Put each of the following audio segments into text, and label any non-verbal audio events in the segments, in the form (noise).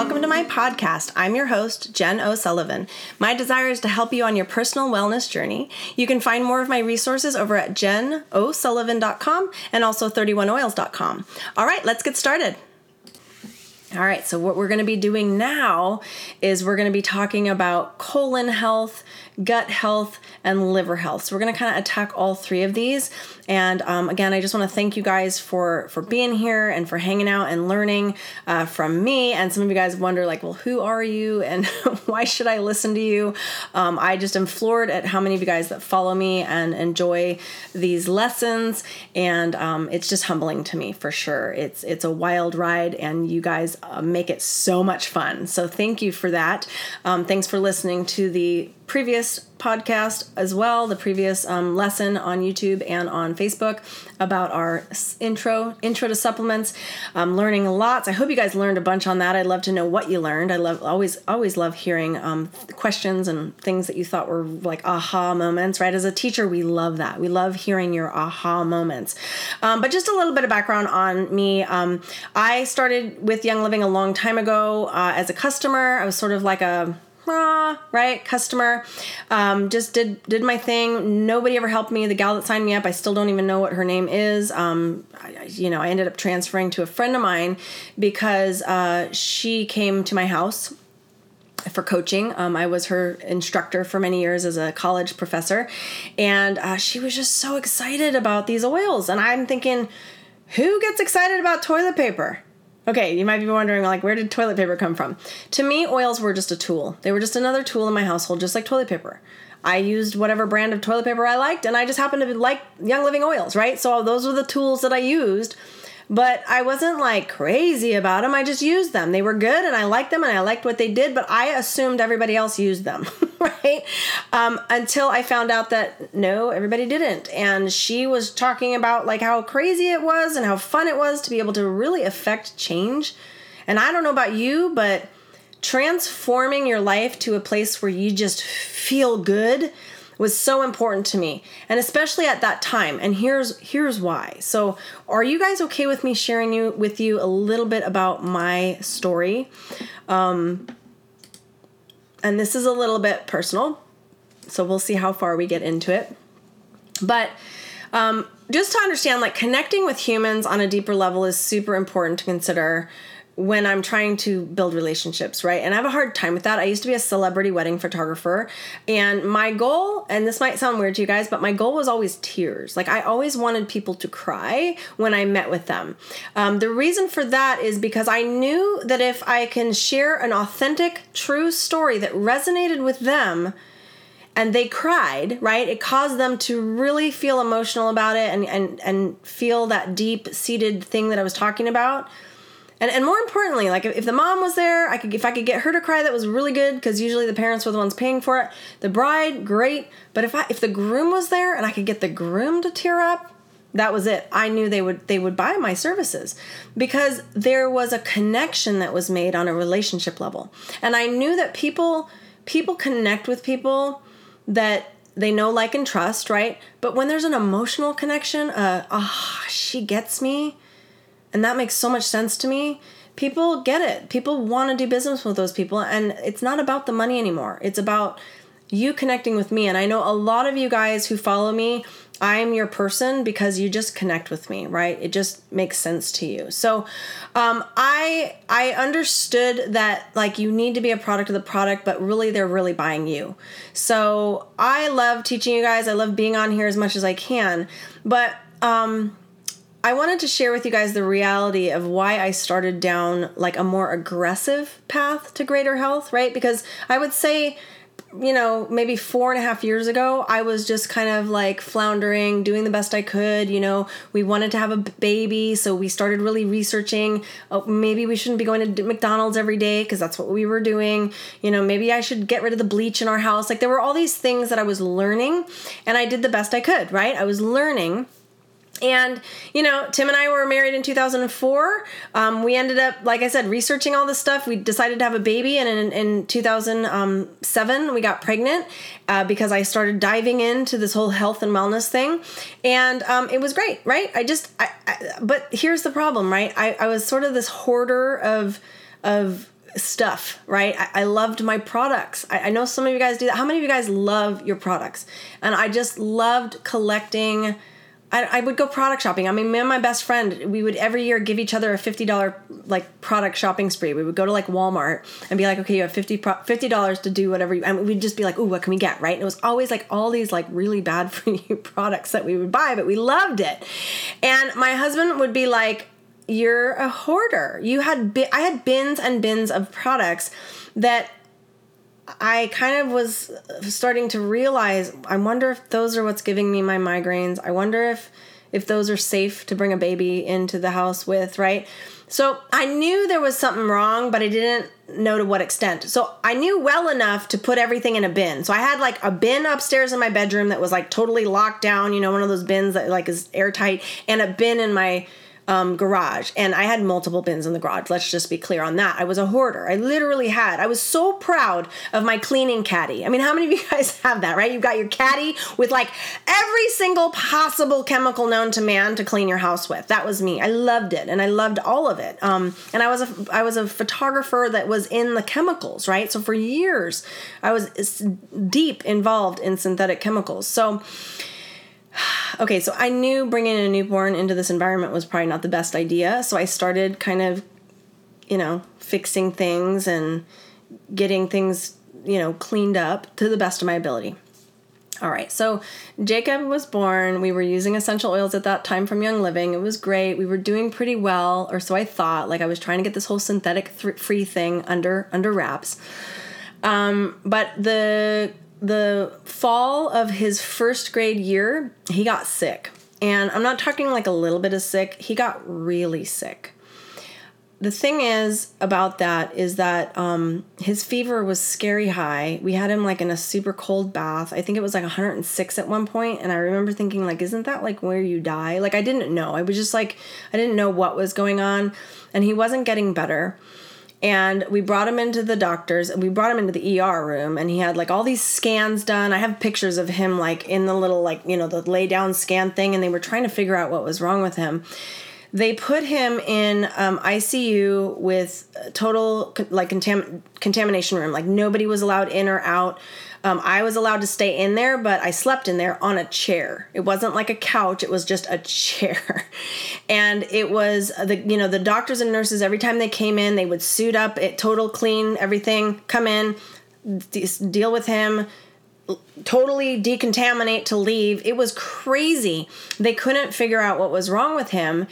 welcome to my podcast. I'm your host, Jen O'Sullivan. My desire is to help you on your personal wellness journey. You can find more of my resources over at jenosullivan.com and also 31oils.com. All right, let's get started. All right, so what we're going to be doing now is we're going to be talking about colon health, gut health, and liver health. So we're going to kind of attack all three of these. And um, again, I just want to thank you guys for for being here and for hanging out and learning uh, from me. And some of you guys wonder, like, well, who are you and (laughs) why should I listen to you? Um, I just am floored at how many of you guys that follow me and enjoy these lessons. And um, it's just humbling to me for sure. It's it's a wild ride, and you guys uh, make it so much fun. So thank you for that. Um, thanks for listening to the previous podcast as well, the previous um, lesson on YouTube and on Facebook about our intro intro to supplements. I'm learning lots. I hope you guys learned a bunch on that. I'd love to know what you learned. I love always always love hearing um, questions and things that you thought were like aha moments. Right, as a teacher, we love that. We love hearing your aha moments. Um, but just a little bit of background on me. Um, I started with Young Living a long time ago uh, as a customer. I was sort of like a right customer um, just did did my thing nobody ever helped me the gal that signed me up i still don't even know what her name is um, I, you know i ended up transferring to a friend of mine because uh, she came to my house for coaching. Um, I was her instructor for many years as a college professor, and uh, she was just so excited about these oils. And I'm thinking, who gets excited about toilet paper? Okay, you might be wondering, like, where did toilet paper come from? To me, oils were just a tool. They were just another tool in my household, just like toilet paper. I used whatever brand of toilet paper I liked, and I just happened to like Young Living oils, right? So those were the tools that I used but I wasn't like crazy about them. I just used them. They were good and I liked them and I liked what they did, but I assumed everybody else used them, (laughs) right? Um, until I found out that no, everybody didn't. And she was talking about like how crazy it was and how fun it was to be able to really affect change. And I don't know about you, but transforming your life to a place where you just feel good was so important to me and especially at that time and here's here's why. So are you guys okay with me sharing you with you a little bit about my story? Um, and this is a little bit personal so we'll see how far we get into it. But um, just to understand like connecting with humans on a deeper level is super important to consider when I'm trying to build relationships, right? And I have a hard time with that. I used to be a celebrity wedding photographer, and my goal, and this might sound weird to you guys, but my goal was always tears. Like, I always wanted people to cry when I met with them. Um, the reason for that is because I knew that if I can share an authentic, true story that resonated with them, and they cried right it caused them to really feel emotional about it and and and feel that deep seated thing that i was talking about and and more importantly like if, if the mom was there i could if i could get her to cry that was really good because usually the parents were the ones paying for it. The bride great. But if i if the groom was there and i could get the groom to tear up that was it. I knew they would they would buy my services because there was a connection that was made on a relationship level. And i knew that people people connect with people that they know like and trust right? But when there's an emotional connection uh ah oh, she gets me and that makes so much sense to me. People get it. People want to do business with those people. And it's not about the money anymore. It's about you connecting with me. And I know a lot of you guys who follow me, I'm your person because you just connect with me, right? It just makes sense to you. So, um, I I understood that like you need to be a product of the product, but really they're really buying you. So I love teaching you guys. I love being on here as much as I can, but um, I wanted to share with you guys the reality of why I started down like a more aggressive path to greater health, right? Because I would say, you know, maybe four and a half years ago, I was just kind of like floundering, doing the best I could. You know, we wanted to have a baby, so we started really researching. Oh, maybe we shouldn't be going to McDonald's every day because that's what we were doing. You know, maybe I should get rid of the bleach in our house. Like, there were all these things that I was learning, and I did the best I could, right? I was learning and, you know, Tim and I were married in 2004. Um, we ended up, like I said, researching all this stuff. We decided to have a baby. And in, in 2007, we got pregnant uh, because I started diving into this whole health and wellness thing. And um, it was great, right? I just, I, I, but here's the problem, right? I, I was sort of this hoarder of, of, stuff, right? I, I loved my products. I, I know some of you guys do that. How many of you guys love your products? And I just loved collecting. I, I would go product shopping. I mean, me and my best friend, we would every year give each other a fifty dollar like product shopping spree. We would go to like Walmart and be like, okay, you have 50 dollars to do whatever. You, and we'd just be like, ooh, what can we get, right? And it was always like all these like really bad (laughs) for you products that we would buy, but we loved it. And my husband would be like, you're a hoarder. You had bi- I had bins and bins of products that I kind of was starting to realize I wonder if those are what's giving me my migraines. I wonder if if those are safe to bring a baby into the house with, right? So I knew there was something wrong, but I didn't know to what extent. So I knew well enough to put everything in a bin. So I had like a bin upstairs in my bedroom that was like totally locked down, you know, one of those bins that like is airtight, and a bin in my um, garage, and I had multiple bins in the garage. Let's just be clear on that. I was a hoarder. I literally had. I was so proud of my cleaning caddy. I mean, how many of you (laughs) guys have that? Right? You've got your caddy with like every single possible chemical known to man to clean your house with. That was me. I loved it, and I loved all of it. Um, and I was a I was a photographer that was in the chemicals. Right? So for years, I was deep involved in synthetic chemicals. So (sighs) okay, so I knew bringing a newborn into this environment was probably not the best idea. So I started kind of, you know, fixing things and getting things, you know, cleaned up to the best of my ability. All right, so Jacob was born. We were using essential oils at that time from Young Living. It was great. We were doing pretty well, or so I thought. Like I was trying to get this whole synthetic th- free thing under under wraps. Um, but the the fall of his first grade year, he got sick. And I'm not talking like a little bit of sick, he got really sick. The thing is about that is that um, his fever was scary high. We had him like in a super cold bath. I think it was like 106 at one point, and I remember thinking like, isn't that like where you die? Like I didn't know. I was just like, I didn't know what was going on, and he wasn't getting better and we brought him into the doctor's we brought him into the ER room and he had like all these scans done. I have pictures of him like in the little like, you know, the lay down scan thing and they were trying to figure out what was wrong with him. They put him in um, ICU with total like contam- contamination room. Like nobody was allowed in or out. Um, I was allowed to stay in there, but I slept in there on a chair. It wasn't like a couch; it was just a (laughs) chair. and it was the you know the doctors and nurses every time they came in, they would suit up, it total clean everything, come in, deal with him, totally decontaminate to leave. It was crazy. They couldn't figure out what was wrong with him.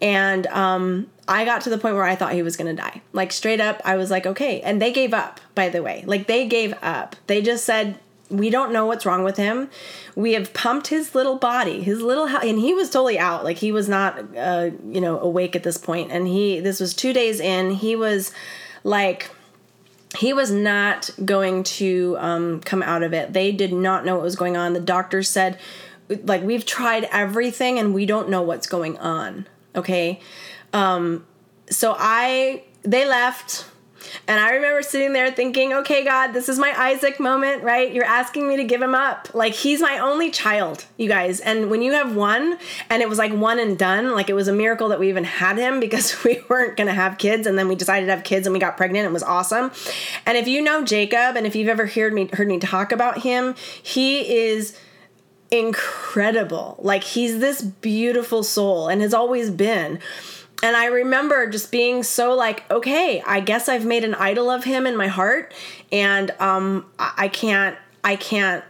And um, I got to the point where I thought he was going to die. Like straight up, I was like, okay. And they gave up, by the way. Like they gave up. They just said, we don't know what's wrong with him. We have pumped his little body, his little, and he was totally out. Like he was not, uh, you know, awake at this point. And he, this was two days in. He was like, he was not going to um, come out of it. They did not know what was going on. The doctor said, like, we've tried everything and we don't know what's going on. Okay. Um, so I, they left. And I remember sitting there thinking, okay, God, this is my Isaac moment, right? You're asking me to give him up. Like, he's my only child, you guys. And when you have one, and it was like one and done, like it was a miracle that we even had him (laughs) because we weren't going to have kids. And then we decided to have kids and we got pregnant. It was awesome. And if you know Jacob, and if you've ever heard me, heard me talk about him, he is incredible. Like he's this beautiful soul and has always been. And I remember just being so like, okay, I guess I've made an idol of him in my heart, and um, I can't, I can't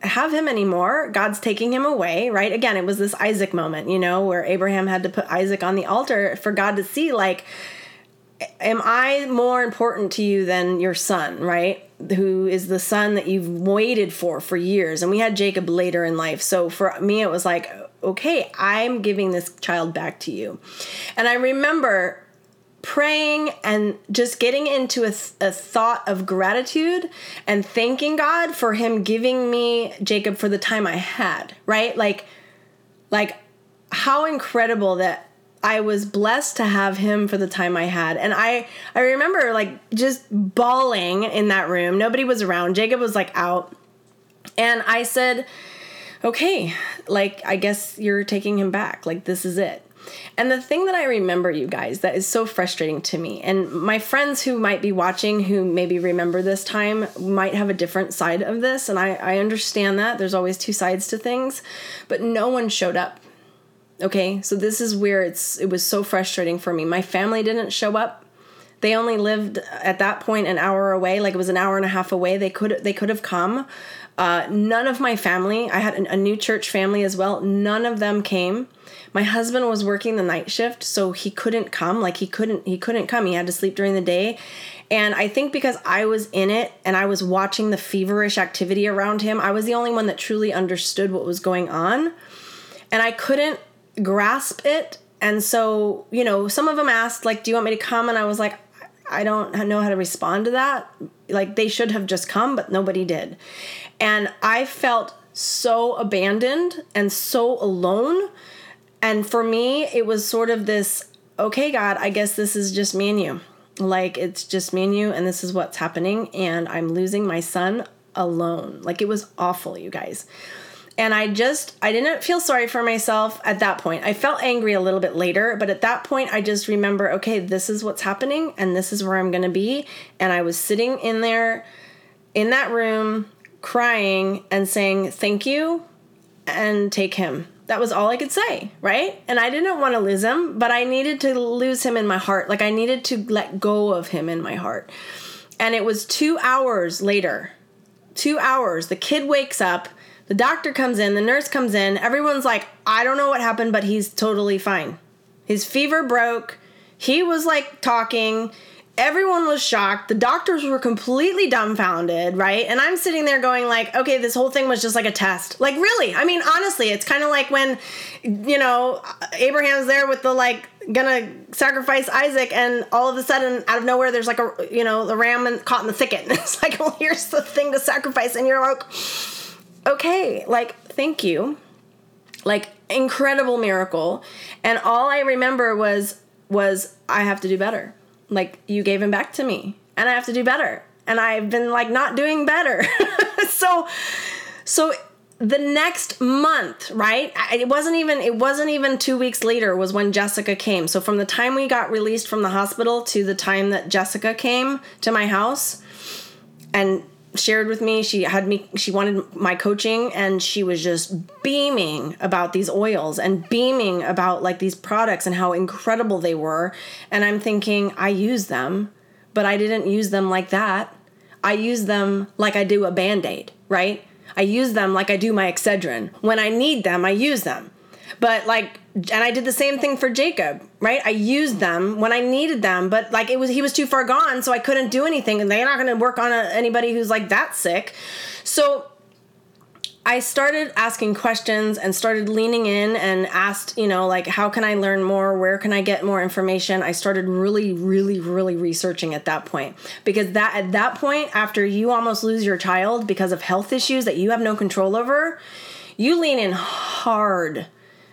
have him anymore. God's taking him away, right? Again, it was this Isaac moment, you know, where Abraham had to put Isaac on the altar for God to see, like, am I more important to you than your son, right? Who is the son that you've waited for for years. And we had Jacob later in life. So for me, it was like, okay, I'm giving this child back to you. And I remember praying and just getting into a, th- a thought of gratitude and thanking God for him giving me Jacob for the time I had, right? Like, like how incredible that I was blessed to have him for the time I had. And I I remember like just bawling in that room. Nobody was around. Jacob was like out. And I said, "Okay, like I guess you're taking him back. Like this is it." And the thing that I remember, you guys, that is so frustrating to me, and my friends who might be watching who maybe remember this time might have a different side of this, and I, I understand that. There's always two sides to things, but no one showed up. Okay, so this is where it's it was so frustrating for me. My family didn't show up. They only lived at that point an hour away, like it was an hour and a half away. They could they could have come. Uh, none of my family, I had a new church family as well. None of them came my husband was working the night shift so he couldn't come like he couldn't he couldn't come he had to sleep during the day and i think because i was in it and i was watching the feverish activity around him i was the only one that truly understood what was going on and i couldn't grasp it and so you know some of them asked like do you want me to come and i was like i don't know how to respond to that like they should have just come but nobody did and i felt so abandoned and so alone and for me, it was sort of this okay, God, I guess this is just me and you. Like, it's just me and you, and this is what's happening. And I'm losing my son alone. Like, it was awful, you guys. And I just, I didn't feel sorry for myself at that point. I felt angry a little bit later, but at that point, I just remember, okay, this is what's happening, and this is where I'm gonna be. And I was sitting in there in that room crying and saying, thank you, and take him that was all I could say, right? And I didn't want to lose him, but I needed to lose him in my heart. Like I needed to let go of him in my heart. And it was two hours later, two hours, the kid wakes up, the doctor comes in, the nurse comes in, everyone's like, I don't know what happened, but he's totally fine. His fever broke. He was like talking. Everyone was shocked. The doctors were completely dumbfounded right? And i'm sitting there going like okay this whole thing was just like a test. Like really? I mean honestly it's kind of like when you know abraham's there with the like gonna sacrifice isaac and all of a sudden out of nowhere there's like a you know the ram caught in the thicket. And (laughs) it's like well here's the thing to sacrifice and you're like okay like thank you like incredible miracle and all i remember was was i have to do better like you gave him back to me and I have to do better. And I've been like not doing better. (laughs) so so the next month, right? It wasn't even it wasn't even 2 weeks later was when Jessica came. So from the time we got released from the hospital to the time that Jessica came to my house and shared with me she had me she wanted my coaching and she was just beaming about these oils and beaming about like these products and how incredible they were. And i'm thinking i use them but i didn't use them like that. I use them like i do a band-aid right? I use them like i do my excedrin. When i need them i use them. But like and I did the same thing for Jacob, right? I used them when I needed them, but like it was he was too far gone, so I couldn't do anything, and they're not going to work on a, anybody who's like that sick. So I started asking questions and started leaning in and asked, you know, like how can I learn more? Where can I get more information? I started really, really, really researching at that point because that at that point, after you almost lose your child because of health issues that you have no control over, you lean in hard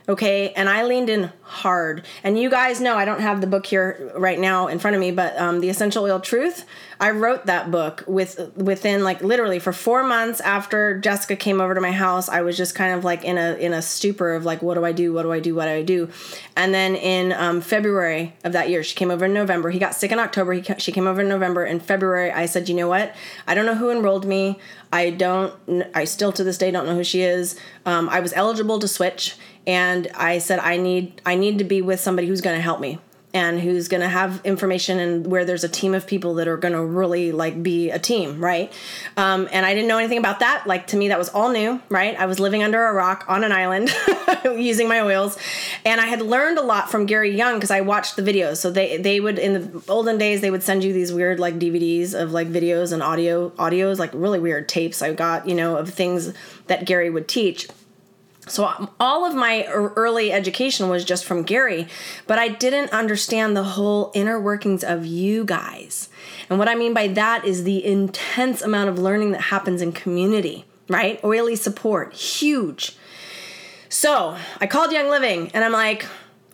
okay? And i leaned in hard. And you guys know i don't have the book here right now in front of me but um, the essential oil truth i wrote that book with within like literally for four months after jessica came over to my house i was just kind of like in a in a stupor of like what do i do? What do i do? What do i do? And then in um, february of that year she came over in november. He got sick in october. He, she came over in november. In february i said you know what? I don't know who enrolled me. I don't i still to this day don't know who she is. Um, i was eligible to switch and I said I need I need to be with somebody who's going to help me and who's going to have information and where there's a team of people that are going to really like be a team right? Um, and i didn't know anything about that. Like to me that was all new right? I was living under a rock on an island (laughs) using my oils. And i had learned a lot from gary young because i watched the videos. So they they would in the olden days they would send you these weird like dvds of like videos and audio audios like really weird tapes i got you know of things that gary would teach so um, all of my early education was just from Gary, but I didn't understand the whole inner workings of you guys. And what I mean by that is the intense amount of learning that happens in community, right? Oily support, huge. So I called Young Living and I'm like,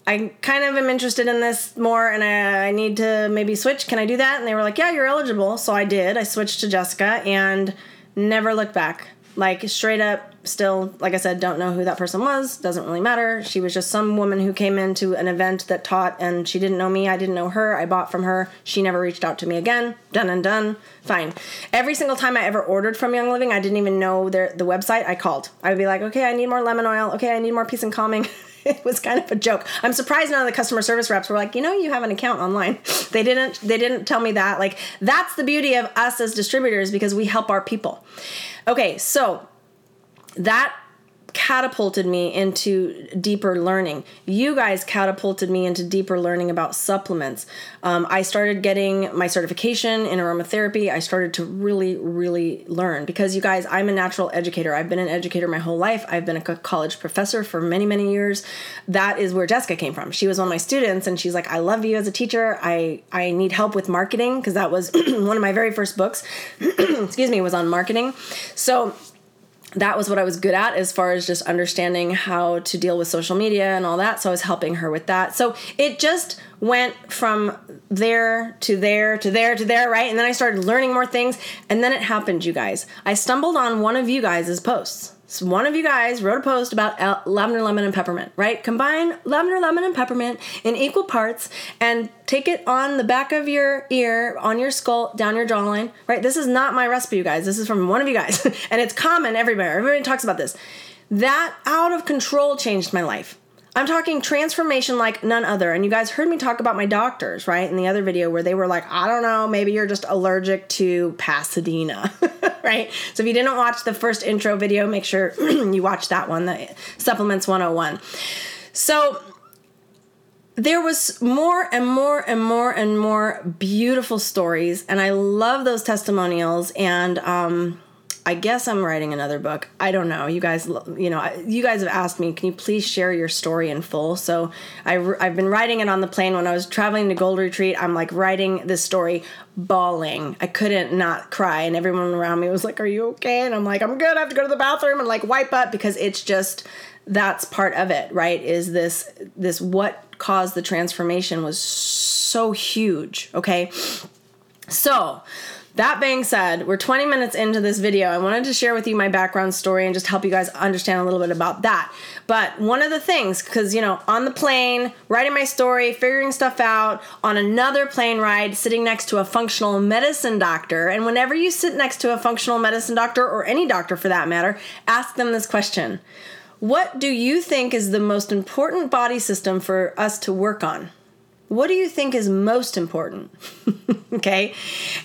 I kind of am interested in this more and I, I need to maybe switch. Can I do that? And they were like, Yeah, you're eligible. So I did. I switched to Jessica and never looked back Like straight up, still, like I said, don't know who that person was. Doesn't really matter. She was just some woman who came into an event that taught, and she didn't know me. I didn't know her. I bought from her. She never reached out to me again. Done and done. Fine. Every single time I ever ordered from Young Living, I didn't even know their the website. I called. I would be like, okay, I need more lemon oil. Okay, I need more peace and calming. (laughs) (laughs) it was kind of a joke. I'm surprised none of the customer service reps were like, you know, you have an account online. (laughs) They didn't. They didn't tell me that. Like that's the beauty of us as distributors because we help our people. Okay, so that catapulted me into deeper learning. You guys catapulted me into deeper learning about supplements. Um, I started getting my certification in aromatherapy. I started to really, really learn because you guys, I'm a natural educator. I've been an educator my whole life. I've been a college professor for many, many years. That is where Jessica came from. She was one of my students and she's like, I love you as a teacher. I, I need help with marketing because that was (clears throat) one of my very first books, (clears throat) excuse me, was on marketing. So that was what I was good at as far as just understanding how to deal with social media and all that. So I was helping her with that. So it just went from there to there to there to there, right? And then I started learning more things. And then it happened, you guys. I stumbled on one of you guys' posts. So one of you guys wrote a post about lavender, lemon, and peppermint, right? Combine lavender, lemon, and peppermint in equal parts and take it on the back of your ear, on your skull, down your jawline, right? This is not my recipe, you guys. This is from one of you guys. (laughs) and it's common everywhere. Everybody talks about this. That out of control changed my life. I'm talking transformation like none other. And you guys heard me talk about my doctors, right? In the other video where they were like, I don't know, maybe you're just allergic to Pasadena, (laughs) right? So if you didn't watch the first intro video, make sure (clears throat) you watch that one, the Supplements 101. So there was more and more and more and more beautiful stories. And I love those testimonials. And, um, I guess I'm writing another book. I don't know. You guys, you know, you guys have asked me, can you please share your story in full? So I, I've been writing it on the plane when I was traveling to Gold Retreat. I'm like writing this story, bawling. I couldn't not cry, and everyone around me was like, "Are you okay?" And I'm like, "I'm good. I have to go to the bathroom and like wipe up because it's just that's part of it, right? Is this this what caused the transformation was so huge. Okay, so that being said, we're 20 minutes into this video. I wanted to share with you my background story and just help you guys understand a little bit about that. But one of the things, because, you know, on the plane, writing my story, figuring stuff out, on another plane ride, sitting next to a functional medicine doctor, and whenever you sit next to a functional medicine doctor, or any doctor for that matter, ask them this question What do you think is the most important body system for us to work on? What do you think is most important? (laughs) okay.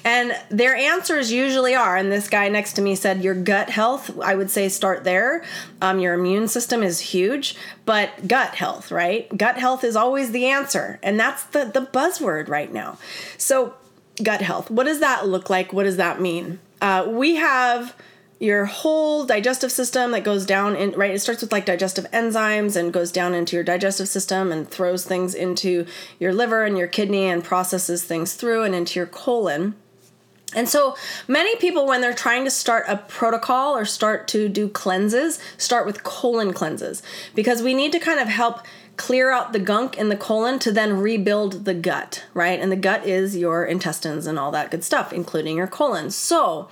And their answers usually are, and this guy next to me said, Your gut health, I would say start there. Um, your immune system is huge, but gut health, right? Gut health is always the answer. And that's the, the buzzword right now. So, gut health, what does that look like? What does that mean? Uh, we have your whole digestive system that goes down in right it starts with like digestive enzymes and goes down into your digestive system and throws things into your liver and your kidney and processes things through and into your colon and so many people, when they're trying to start a protocol or start to do cleanses, start with colon cleanses because we need to kind of help clear out the gunk in the colon to then rebuild the gut, right? And the gut is your intestines and all that good stuff, including your colon. So,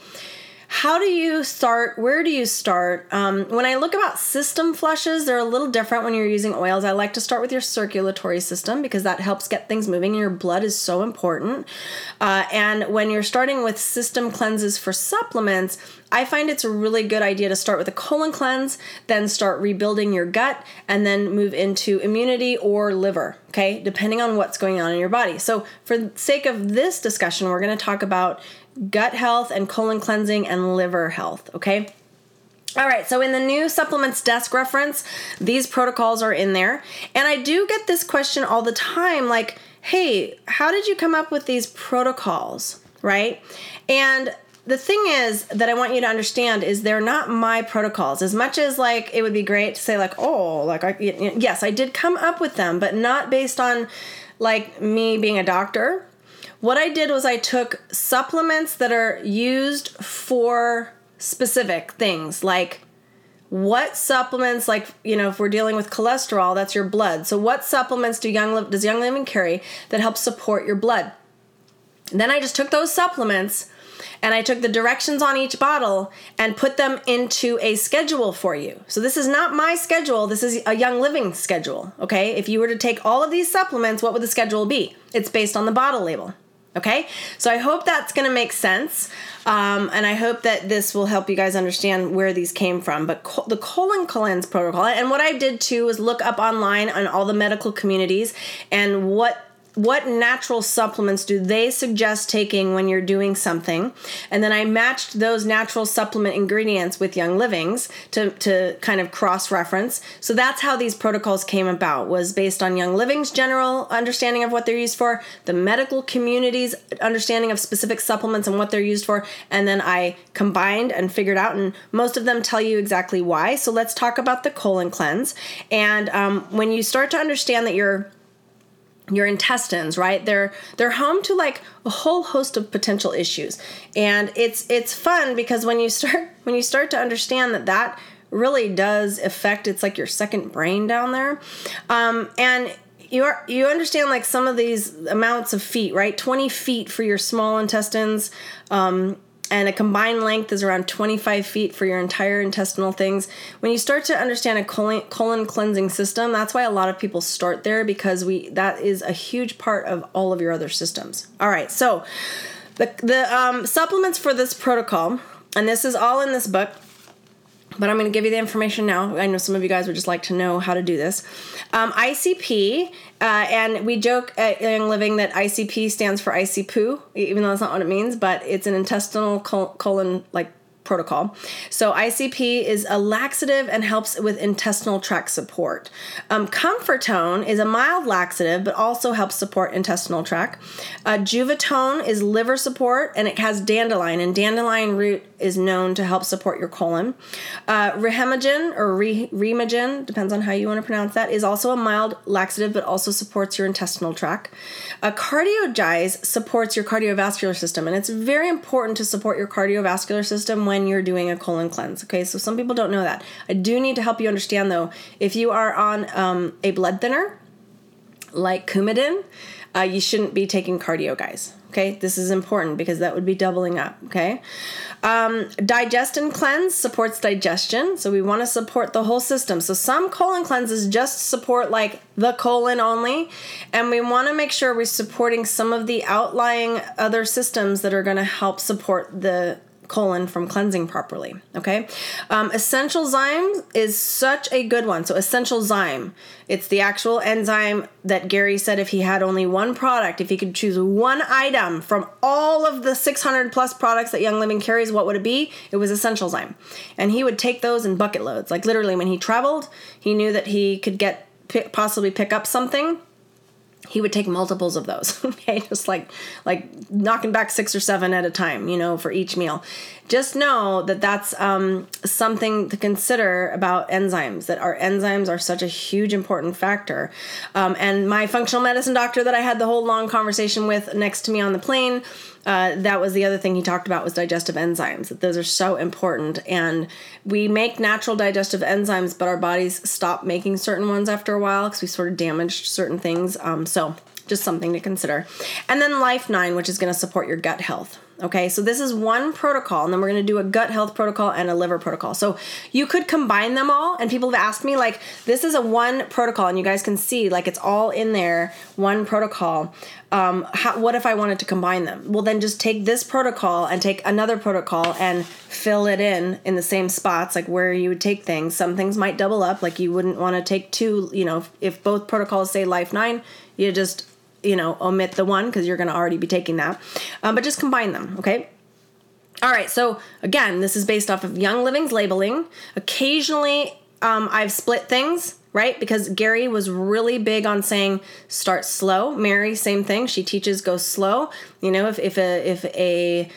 how do you start? Where do you start? Um, when I look about system flushes, they're a little different when you're using oils. I like to start with your circulatory system because that helps get things moving. And your blood is so important. Uh, and when you're starting with system cleanses for supplements, I find it's a really good idea to start with a colon cleanse, then start rebuilding your gut, and then move into immunity or liver, okay, depending on what's going on in your body. So, for the sake of this discussion, we're going to talk about gut health and colon cleansing and liver health, okay? All right, so in the new supplements desk reference, these protocols are in there. And I do get this question all the time like, hey, how did you come up with these protocols, right? And the thing is that I want you to understand is they're not my protocols. As much as like it would be great to say like, oh, like I, yes, I did come up with them, but not based on like me being a doctor what I did was I took supplements that are used for specific things like what supplements like you know if we're dealing with cholesterol that's your blood so what supplements do young does young living carry that help support your blood then i just took those supplements and I took the directions on each bottle and put them into a schedule for you. So this is not my schedule, this is a Young Living schedule, okay? If you were to take all of these supplements, what would the schedule be? It's based on the bottle label. Okay, so I hope that's going to make sense, um, and I hope that this will help you guys understand where these came from. But co- the colon cleanse protocol, and what I did too was look up online on all the medical communities and what what natural supplements do they suggest taking when you're doing something? And then i matched those natural supplement ingredients with young livings to, to kind of cross reference so that's how these protocols came about was based on young living's general understanding of what they're used for the medical community's understanding of specific supplements and what they're used for and then i combined and figured out and most of them tell you exactly why. So let's talk about the colon cleanse. And um, when you start to understand that you're your intestines right? They're they're home to like a whole host of potential issues. And it's it's fun because when you start (laughs) when you start to understand that that really does affect it's like your second brain down there. Um, and you are you understand like some of these amounts of feet right? 20 feet for your small intestines um, and a combined length is around 25 feet for your entire intestinal things. When you start to understand a colon, colon cleansing system, that's why a lot of people start there because we that is a huge part of all of your other systems. All right, so the the um, supplements for this protocol, and this is all in this book but I'm going to give you the information now. I know some of you guys would just like to know how to do this. Um, ICP, uh, and we joke at Young Living that ICP stands for ICPoo, even though that's not what it means, but it's an intestinal colon like protocol. So ICP is a laxative and helps with intestinal tract support. Um, Comfortone is a mild laxative but also helps support intestinal tract. Uh, Juvatone is liver support and it has dandelion and dandelion root is known to help support your colon. Uh, or Re- Remagen, depends on how you want to pronounce that, is also a mild laxative but also supports your intestinal tract. Uh, Cardiogize supports your cardiovascular system and it's very important to support your cardiovascular system when you're doing a colon cleanse. Okay, so some people don't know that. I do need to help you understand though, if you are on um, a blood thinner like Coumadin, uh, you shouldn't be taking Cardiogize. Okay, this is important because that would be doubling up. Okay, um, Digestin cleanse supports digestion, so we want to support the whole system. So some colon cleanses just support like the colon only, and we want to make sure we're supporting some of the outlying other systems that are going to help support the colon from cleansing properly. Okay, um, essential zyme is such a good one. So essential zyme, it's the actual enzyme that Gary said if he had only one product, if he could choose one item from all of the 600 plus products that Young Living carries, what would it be? It was essential zyme, and he would take those in bucket loads. Like literally, when he traveled, he knew that he could get possibly pick up something he would take multiples of those (laughs) okay? Just like like knocking back six or seven at a time you know for each meal. Just know that that's um, something to consider about enzymes that our enzymes are such a huge important factor. Um, and my functional medicine doctor that i had the whole long conversation with next to me on the plane uh, that was the other thing he talked about was digestive enzymes that those are so important. And we make natural digestive enzymes but our bodies stop making certain ones after a while because we sort of damaged certain things. Um, so just something to consider. And then life nine which is going to support your gut health Okay, so this is one protocol, and then we're gonna do a gut health protocol and a liver protocol. So you could combine them all, and people have asked me, like, this is a one protocol, and you guys can see, like, it's all in there, one protocol. Um, how, what if I wanted to combine them? Well, then just take this protocol and take another protocol and fill it in in the same spots, like where you would take things. Some things might double up, like you wouldn't wanna take two, you know, if both protocols say Life 9, you just you know, omit the one because you're going to already be taking that. Um, but just combine them, okay? All right, so again, this is based off of Young Living's labeling. Occasionally, um, I've split things, right? Because Gary was really big on saying start slow. Mary, same thing. She teaches go slow. You know, if, if a if a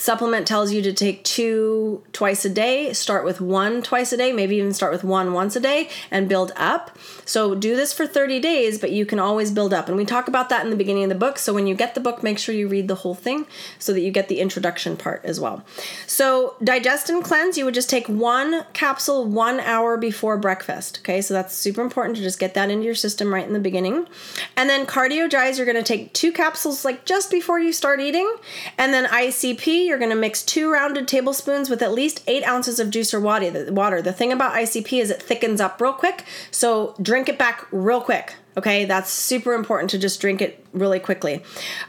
supplement tells you to take two twice a day, start with one twice a day, maybe even start with one once a day and build up. So do this for 30 days, but you can always build up. And we talk about that in the beginning of the book. So when you get the book, make sure you read the whole thing so that you get the introduction part as well. So digest and cleanse, you would just take one capsule one hour before breakfast. Okay, so that's super important to just get that into your system right in the beginning. And then cardiogize, you're gonna take two capsules like just before you start eating. And then ICP, you're going to mix two rounded tablespoons with at least eight ounces of juice or water. The thing about ICP is it thickens up real quick, so drink it back real quick. Okay, that's super important to just drink it really quickly.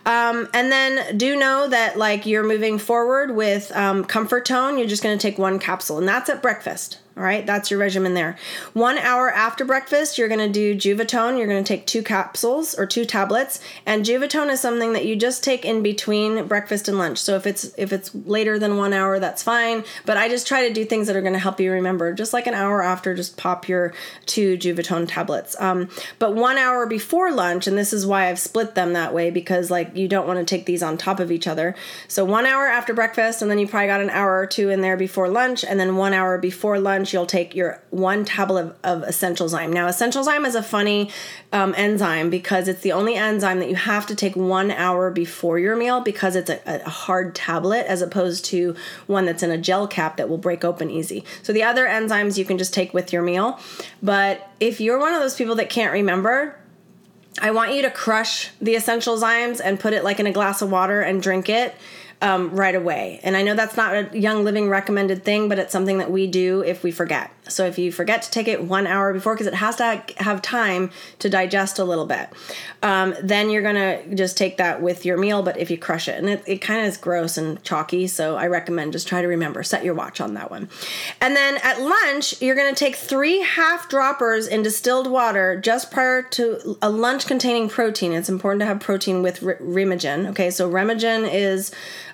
Um, and then do know that like you're moving forward with um, Comfort Tone, you're just going to take one capsule, and that's at breakfast. All right, that's your regimen there. One hour after breakfast, you're going to do Juvatone. You're going to take two capsules or two tablets, and Juvatone is something that you just take in between breakfast and lunch. So if it's if it's later than one hour, that's fine. But I just try to do things that are going to help you remember. Just like an hour after, just pop your two Juvatone tablets. Um, but one hour before lunch, and this is why I've split them that way because like you don't want to take these on top of each other. So one hour after breakfast, and then you probably got an hour or two in there before lunch, and then one hour before lunch you'll take your one tablet of, of essential zyme. Now, essential zyme is a funny um, enzyme because it's the only enzyme that you have to take one hour before your meal because it's a, a hard tablet as opposed to one that's in a gel cap that will break open easy. So the other enzymes you can just take with your meal. But if you're one of those people that can't remember, I want you to crush the essential zymes and put it like in a glass of water and drink it um, right away. And I know that's not a Young Living recommended thing, but it's something that we do if we forget. So if you forget to take it one hour before, because it has to have time to digest a little bit, um, then you're gonna just take that with your meal. But if you crush it, and it, it kind of is gross and chalky, so I recommend just try to remember, set your watch on that one. And then at lunch, you're gonna take three half droppers in distilled water just prior to a lunch containing protein. It's important to have protein with R- Remegen. Okay, so Remegen is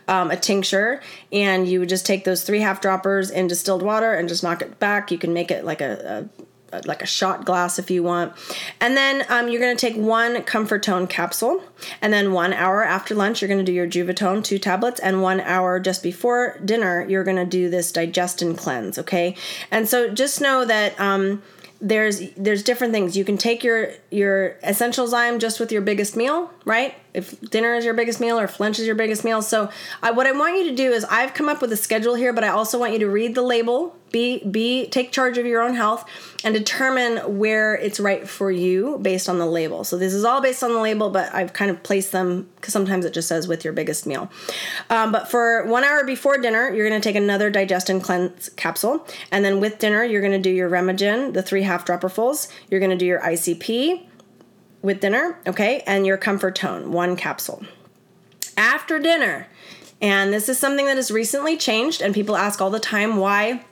um, a tincture, and you would just take those three half droppers in distilled water and just knock it back. You can make it like a, a like a shot glass if you want. And then um, you're going to take one Comfort Tone capsule. And then one hour after lunch, you're going to do your Juvatone, two tablets. And one hour just before dinner, you're going to do this Digestin cleanse. Okay. And so just know that. Um, there's there's different things you can take your your essential zyme just with your biggest meal right? If dinner is your biggest meal or if lunch is your biggest meal. So I, what i want you to do is i've come up with a schedule here but i also want you to read the label be be take charge of your own health and determine where it's right for you based on the label. So this is all based on the label but i've kind of placed them because sometimes it just says with your biggest meal. Um, but for one hour before dinner you're going to take another digest and cleanse capsule. And then with dinner you're going to do your Remegen the three half dropperfuls. You're going to do your icp with dinner okay and your comfort tone one capsule after dinner and this is something that has recently changed and people ask all the time why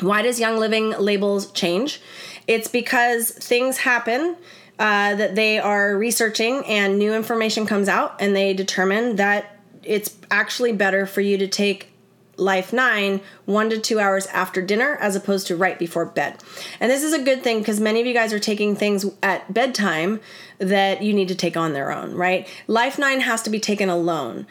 why does Young Living labels change? It's because things happen uh, that they are researching and new information comes out and they determine that it's actually better for you to take Life 9 one to two hours after dinner as opposed to right before bed. And this is a good thing because many of you guys are taking things at bedtime that you need to take on their own, right? Life 9 has to be taken alone,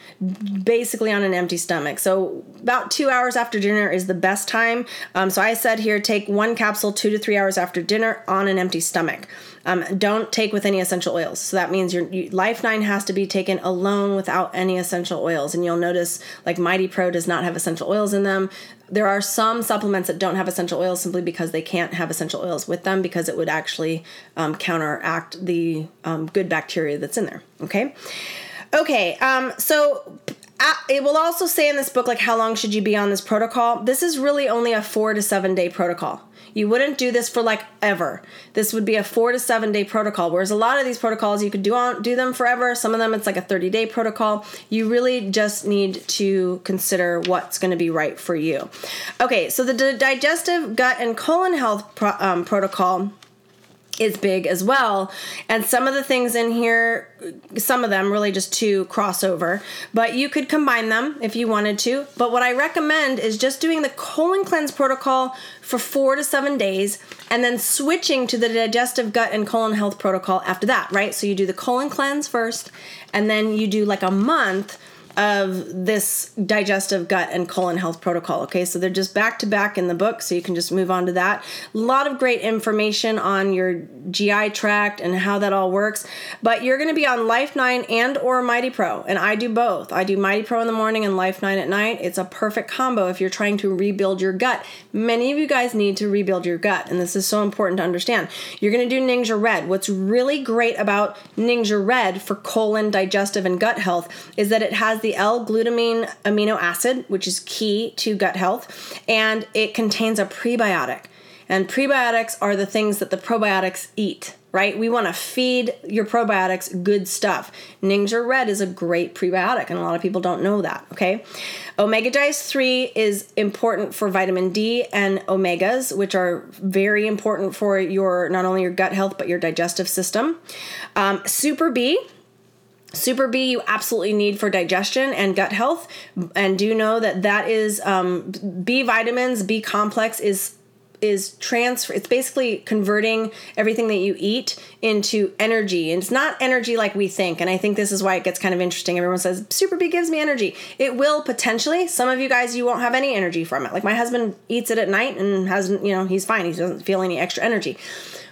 basically on an empty stomach. So, about two hours after dinner is the best time. Um, so, I said here take one capsule two to three hours after dinner on an empty stomach. Um, don't take with any essential oils. So that means your you, Life 9 has to be taken alone without any essential oils. And you'll notice like Mighty Pro does not have essential oils in them there are some supplements that don't have essential oils simply because they can't have essential oils with them because it would actually um, counteract the um, good bacteria that's in there. Okay. Okay. Um, so uh, it will also say in this book like how long should you be on this protocol. This is really only a four to seven day protocol. You wouldn't do this for like ever. This would be a four to seven day protocol. Whereas a lot of these protocols, you could do on do them forever. Some of them, it's like a thirty day protocol. You really just need to consider what's going to be right for you. Okay, so the digestive, gut, and colon health pro, um, protocol is big as well. And some of the things in here, some of them really just to crossover, but you could combine them if you wanted to. But what I recommend is just doing the colon cleanse protocol for four to seven days and then switching to the digestive gut and colon health protocol after that, right? So you do the colon cleanse first and then you do like a month of this digestive gut and colon health protocol. Okay, so they're just back to back in the book, so you can just move on to that. A lot of great information on your GI tract and how that all works. But you're going to be on Life 9 and or Mighty Pro, and I do both. I do Mighty Pro in the morning and Life 9 at night. It's a perfect combo if you're trying to rebuild your gut. Many of you guys need to rebuild your gut, and this is so important to understand. You're going to do Ningxia Red. What's really great about Ningxia Red for colon, digestive, and gut health is that it has the the L-glutamine amino acid, which is key to gut health, and it contains a prebiotic. And prebiotics are the things that the probiotics eat right? We want to feed your probiotics good stuff. Ningxia Red is a great prebiotic, and a lot of people don't know that, okay? OmegaGize 3 is important for vitamin D and omegas, which are very important for your not only your gut health but your digestive system. Um, Super B. Super B you absolutely need for digestion and gut health, and do know that that is um, B vitamins, B complex is is transfer it's basically converting everything that you eat into energy. And it's not energy like we think. And i think this is why it gets kind of interesting. Everyone says super b gives me energy. It will potentially. Some of you guys you won't have any energy from it. Like my husband eats it at night and hasn't you know he's fine. He doesn't feel any extra energy.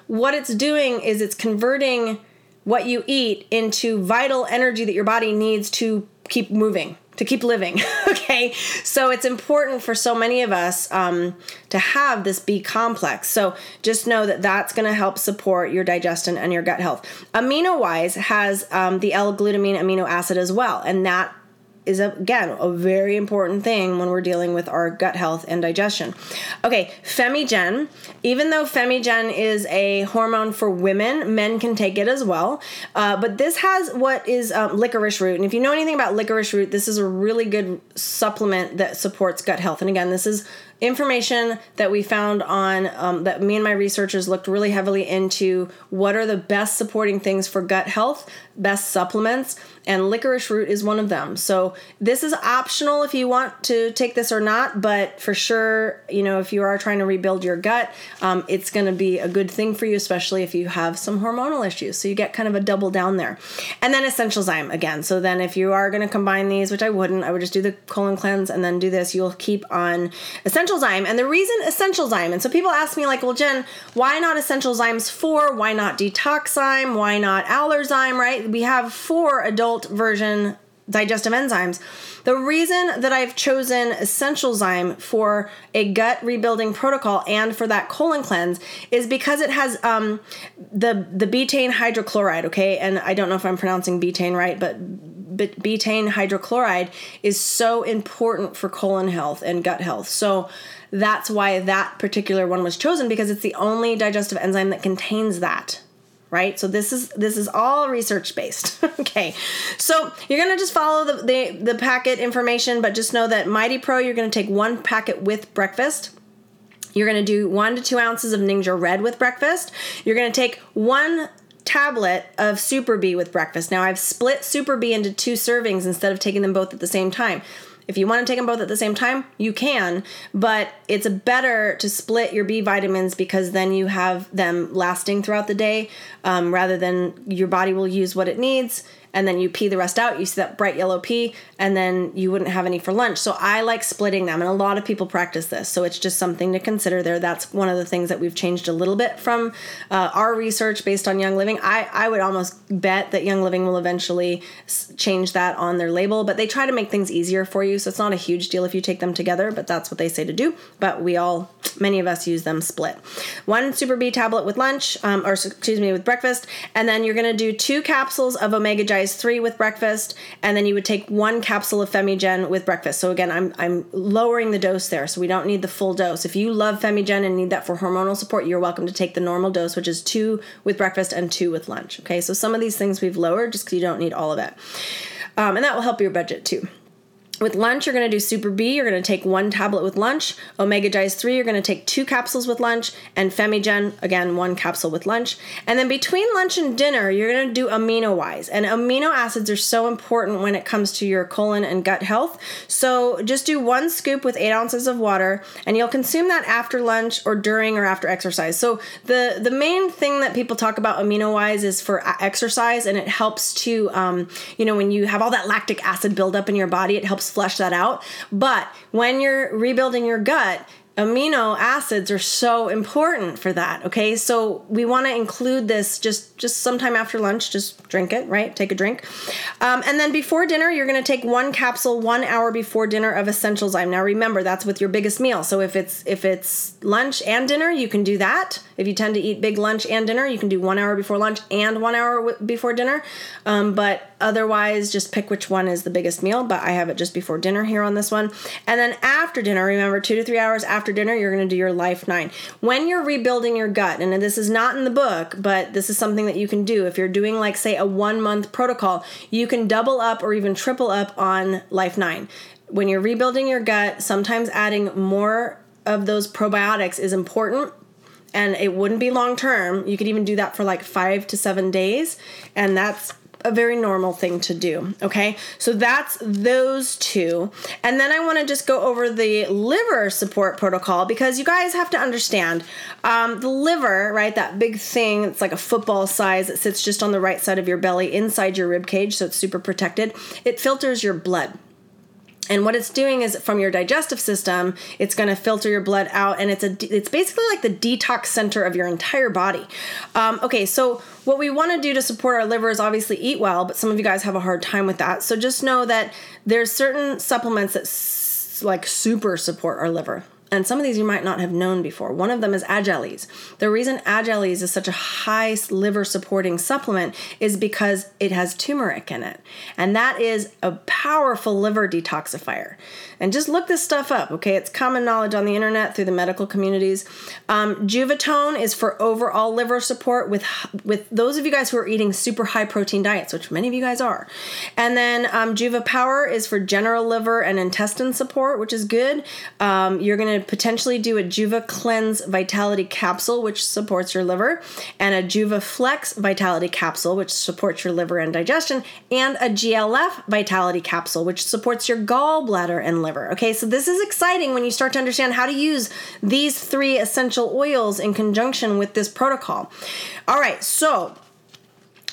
What it's doing is it's converting what you eat into vital energy that your body needs to keep moving to keep living. (laughs) okay, so it's important for so many of us um, to have this B complex. So just know that that's going to help support your digestion and your gut health. Amino Wise has um, the L-glutamine amino acid as well, and that is again a very important thing when we're dealing with our gut health and digestion. Okay, Femigen. Even though Femigen is a hormone for women, men can take it as well. Uh, but this has what is um, licorice root, and if you know anything about licorice root, this is a really good supplement that supports gut health. And again, this is information that we found on um, that me and my researchers looked really heavily into what are the best supporting things for gut health best supplements and licorice root is one of them. So this is optional if you want to take this or not but for sure you know if you are trying to rebuild your gut um, it's going to be a good thing for you especially if you have some hormonal issues. So you get kind of a double down there. And then essential zyme again. So then if you are going to combine these which i wouldn't i would just do the colon cleanse and then do this. You'll keep on essential essential zyme. And the reason essential zyme, and so people ask me, like, well, Jen, why not essential zymes 4? Why not detoxzyme? Why not allerzyme, right? We have four adult version digestive enzymes. The reason that I've chosen essential zyme for a gut rebuilding protocol and for that colon cleanse is because it has um, the the betaine hydrochloride. Okay, and I don't know if I'm pronouncing betaine right, but betaine hydrochloride is so important for colon health and gut health. So that's why that particular one was chosen because it's the only digestive enzyme that contains that right so this is this is all research based (laughs) okay so you're gonna just follow the, the the packet information but just know that mighty pro you're gonna take one packet with breakfast you're going to do one to two ounces of Ningxia Red with breakfast. You're going to take one tablet of Super B with breakfast. Now I've split Super B into two servings instead of taking them both at the same time. If you want to take them both at the same time, you can, but it's better to split your B vitamins because then you have them lasting throughout the day um, rather than your body will use what it needs and then you pee the rest out. You see that bright yellow pee, and then you wouldn't have any for lunch. So I like splitting them, and a lot of people practice this. So it's just something to consider there. That's one of the things that we've changed a little bit from uh, our research based on Young Living. I, I would almost bet that Young Living will eventually change that on their label, but they try to make things easier for you. So it's not a huge deal if you take them together, but that's what they say to do. But we all, many of us use them split. One Super B tablet with lunch, um, or excuse me, with breakfast, and then you're gonna do two capsules of Omega 3 with breakfast, and then you would take one capsule of Femigen with breakfast. So again, I'm I'm lowering the dose there, so we don't need the full dose. If you love Femigen and need that for hormonal support, you're welcome to take the normal dose, which is two with breakfast and two with lunch. Okay, so some of these things we've lowered just because you don't need all of it, um, and that will help your budget too with lunch, you're going to do Super B. You're going to take one tablet with lunch. OmegaGize 3, you're going to take two capsules with lunch. And Femigen, again, one capsule with lunch. And then between lunch and dinner, you're going to do amino wise. And amino acids are so important when it comes to your colon and gut health. So just do one scoop with eight ounces of water, and you'll consume that after lunch or during or after exercise. So the, the main thing that people talk about amino wise is for exercise, and it helps to, um, you know, when you have all that lactic acid buildup in your body, it helps helps flush that out. But when you're rebuilding your gut, amino acids are so important for that okay? So we want to include this just just sometime after lunch just drink it right? Take a drink. Um, and then before dinner you're going to take one capsule one hour before dinner of essential zyme now remember that's with your biggest meal. So if it's if it's lunch and dinner you can do that. If you tend to eat big lunch and dinner you can do one hour before lunch and one hour w- before dinner. Um, but otherwise just pick which one is the biggest meal but i have it just before dinner here on this one and then after dinner remember two to three hours after dinner, you're going to do your Life 9. When you're rebuilding your gut, and this is not in the book, but this is something that you can do. If you're doing, like, say, a one month protocol, you can double up or even triple up on Life 9. When you're rebuilding your gut, sometimes adding more of those probiotics is important and it wouldn't be long term. You could even do that for like five to seven days, and that's a very normal thing to do. Okay, so that's those two. And then I want to just go over the liver support protocol because you guys have to understand um, the liver, right? That big thing, it's like a football size, it sits just on the right side of your belly inside your rib cage, so it's super protected. It filters your blood. And what it's doing is from your digestive system, it's going to filter your blood out, and it's a it's basically like the detox center of your entire body. Um, okay, so what we want to do to support our liver is obviously eat well, but some of you guys have a hard time with that. So just know that there's certain supplements that s- like super support our liver and some of these you might not have known before. One of them is Agilease. The reason Agilease is such a high liver supporting supplement is because it has turmeric in it. And that is a powerful liver detoxifier. And just look this stuff up, okay? It's common knowledge on the internet through the medical communities. Um, Juvatone is for overall liver support with with those of you guys who are eating super high protein diets, which many of you guys are. And then um, Juva Power is for general liver and intestine support, which is good. Um, you're going to potentially do a Juva Cleanse Vitality Capsule, which supports your liver, and a Juva Flex Vitality Capsule, which supports your liver and digestion, and a GLF Vitality Capsule, which supports your gallbladder and liver. Okay, so this is exciting when you start to understand how to use these three essential oils in conjunction with this protocol. All right, so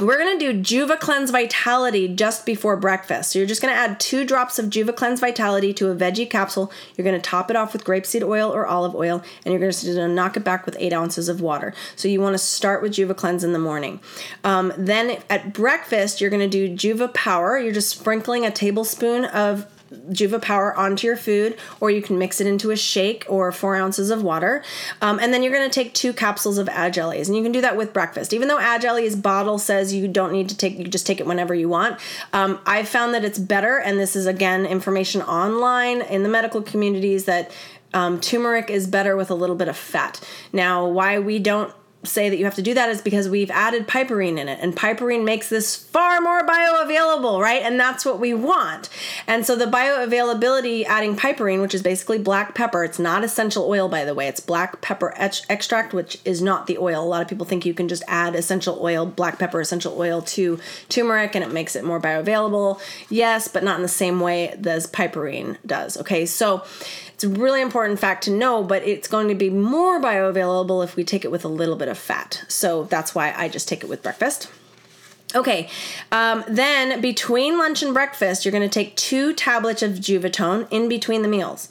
we're gonna do Juva Cleanse Vitality just before breakfast. So you're just gonna add two drops of Juva Cleanse Vitality to a veggie capsule. You're gonna top it off with grapeseed oil or olive oil, and you're gonna knock it back with eight ounces of water. So you wanna start with Juva Cleanse in the morning. Um, then at breakfast, you're gonna do Juva Power. You're just sprinkling a tablespoon of Juva Power onto your food, or you can mix it into a shake or four ounces of water. Um, and then you're going to take two capsules of Agilease, and you can do that with breakfast. Even though Agilease bottle says you don't need to take, you just take it whenever you want. Um, I've found that it's better, and this is again information online in the medical communities that um, turmeric is better with a little bit of fat. Now, why we don't say that you have to do that is because we've added piperine in it and piperine makes this far more bioavailable right? And that's what we want. And so the bioavailability adding piperine which is basically black pepper it's not essential oil by the way. It's black pepper extract which is not the oil. A lot of people think you can just add essential oil black pepper essential oil to turmeric and it makes it more bioavailable. Yes but not in the same way as piperine does okay? So it's a really important fact to know, but it's going to be more bioavailable if we take it with a little bit of fat. So that's why I just take it with breakfast. Okay, um, then between lunch and breakfast, you're going to take two tablets of Juvatone in between the meals.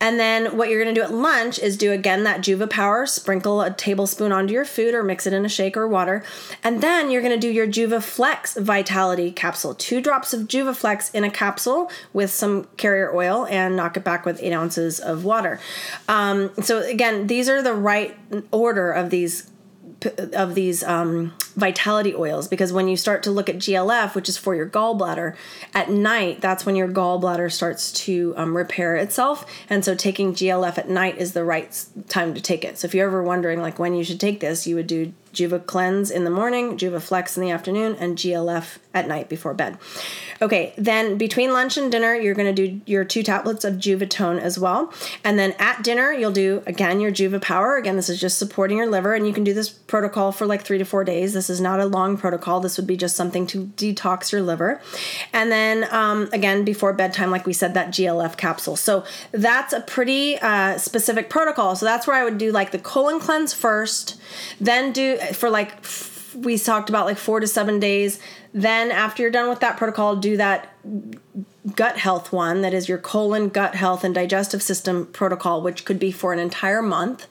And then what you're going to do at lunch is do again that Juva Power, sprinkle a tablespoon onto your food or mix it in a shake or water. And then you're going to do your Juva Flex Vitality capsule. Two drops of Juva Flex in a capsule with some carrier oil and knock it back with eight ounces of water. Um, so, again, these are the right order of these of these um, vitality oils because when you start to look at GLF, which is for your gallbladder, at night that's when your gallbladder starts to um, repair itself, and so taking GLF at night is the right time to take it. So if you're ever wondering like when you should take this, you would do Juva Cleanse in the morning, Juva Flex in the afternoon, and GLF at night before bed. Okay, then between lunch and dinner, you're going to do your two tablets of Juvatone as well. And then at dinner, you'll do again your Juva Power. Again, this is just supporting your liver, and you can do this protocol for like three to four days. This is not a long protocol. This would be just something to detox your liver. And then um, again, before bedtime, like we said, that GLF capsule. So that's a pretty uh, specific protocol. So that's where I would do like the colon cleanse first, then do for like we talked about like four to seven days. Then after you're done with that protocol, do that gut health one that is your colon, gut health, and digestive system protocol, which could be for an entire month.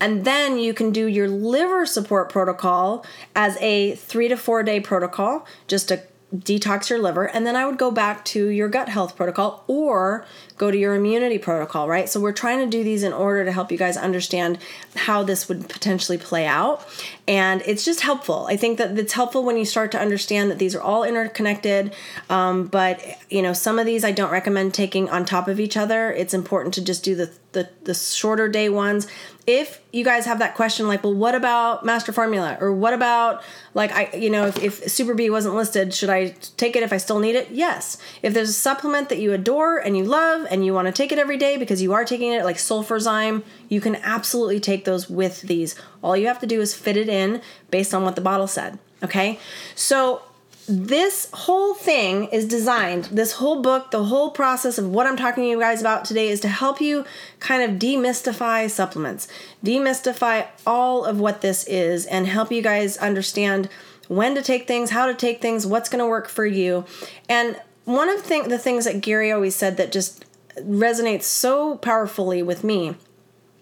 And then you can do your liver support protocol as a three to four day protocol, just to detox your liver. And then I would go back to your gut health protocol or go to your immunity protocol, right? So we're trying to do these in order to help you guys understand how this would potentially play out. And it's just helpful. I think that it's helpful when you start to understand that these are all interconnected. Um, but, you know, some of these I don't recommend taking on top of each other. It's important to just do the, the, the shorter day ones. If you guys have that question like well what about master formula? Or what about like i you know if, if super b wasn't listed should i take it if i still need it? Yes. If there's a supplement that you adore and you love and you want to take it every day because you are taking it like sulfurzyme you can absolutely take those with these. All you have to do is fit it in based on what the bottle said okay? So this whole thing is designed, this whole book, the whole process of what I'm talking to you guys about today is to help you kind of demystify supplements, demystify all of what this is, and help you guys understand when to take things, how to take things, what's going to work for you. And one of the, things that Gary always said that just resonates so powerfully with me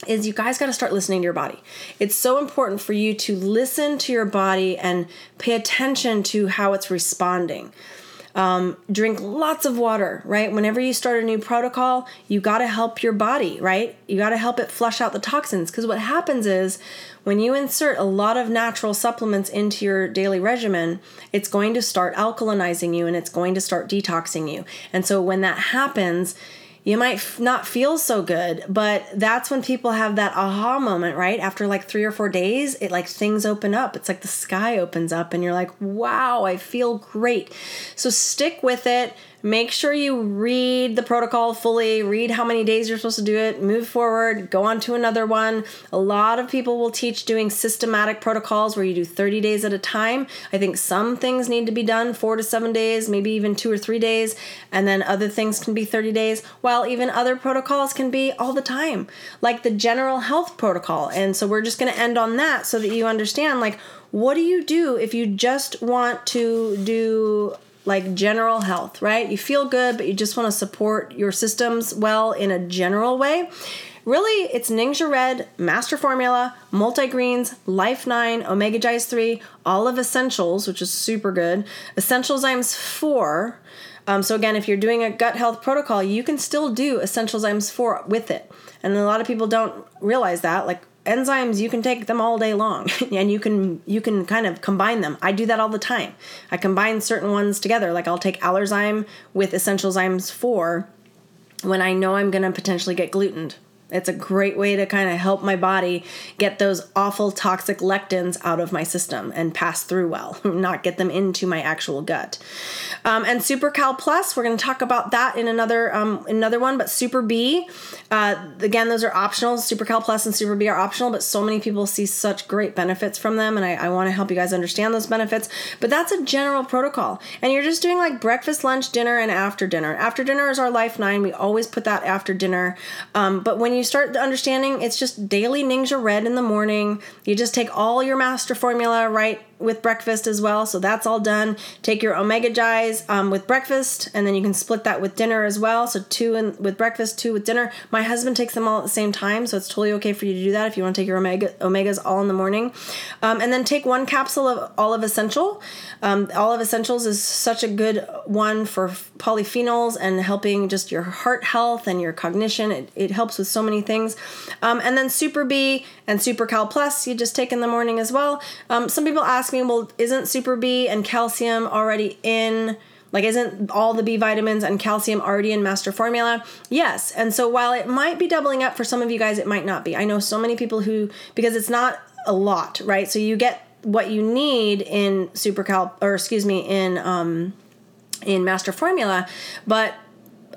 is you guys got to start listening to your body. It's so important for you to listen to your body and pay attention to how it's responding. Um, drink lots of water, right? Whenever you start a new protocol, you got to help your body, right? You got to help it flush out the toxins. Because what happens is when you insert a lot of natural supplements into your daily regimen, it's going to start alkalinizing you and it's going to start detoxing you. And so when that happens, you might f- not feel so good but that's when people have that aha moment right? After like three or four days it like things open up. It's like the sky opens up and you're like wow i feel great. So stick with it Make sure you read the protocol fully, read how many days you're supposed to do it, move forward, go on to another one. A lot of people will teach doing systematic protocols where you do 30 days at a time. I think some things need to be done four to seven days, maybe even two or three days, and then other things can be 30 days, while even other protocols can be all the time, like the general health protocol. And so we're just going to end on that so that you understand like, what do you do if you just want to do like general health, right? You feel good, but you just want to support your systems well in a general way. Really, it's Ningxia Red, Master Formula, Multi Greens, Life 9, OmegaGize 3, Olive Essentials, which is super good, Essential Zymes 4. Um, so, again, if you're doing a gut health protocol, you can still do Essential Zymes 4 with it. And a lot of people don't realize that. Like, enzymes you can take them all day long (laughs) and you can you can kind of combine them. I do that all the time. I combine certain ones together. Like i'll take allerzyme with essential zymes 4 when i know i'm going to potentially get glutened it's a great way to kind of help my body get those awful toxic lectins out of my system and pass through well, (laughs) not get them into my actual gut. Um, and Super Cal Plus, we're going to talk about that in another um, another one. But Super B, uh, again, those are optional. Super Cal Plus and Super B are optional, but so many people see such great benefits from them, and I, I want to help you guys understand those benefits. But that's a general protocol, and you're just doing like breakfast, lunch, dinner, and after dinner. After dinner is our Life Nine. We always put that after dinner. Um, but when you you start understanding it's just daily Ningxia Red in the morning. You just take all your master formula right with breakfast as well. So that's all done. Take your OmegaGize um, with breakfast, and then you can split that with dinner as well. So two in, with breakfast, two with dinner. My husband takes them all at the same time, so it's totally okay for you to do that if you want to take your Omega Omegas all in the morning. Um, and then take one capsule of Olive Essential. Um, Olive Essentials is such a good one for polyphenols and helping just your heart health and your cognition. It, it helps with so many things. Um, and then Super B and Super Cal Plus you just take in the morning as well. Um, some people ask me, well, isn't Super B and calcium already in? Like, isn't all the B vitamins and calcium already in master formula? Yes. And so, while it might be doubling up for some of you guys, it might not be. I know so many people who, because it's not a lot, right? So, you get what you need in super cal, or excuse me, in, um, in master formula, but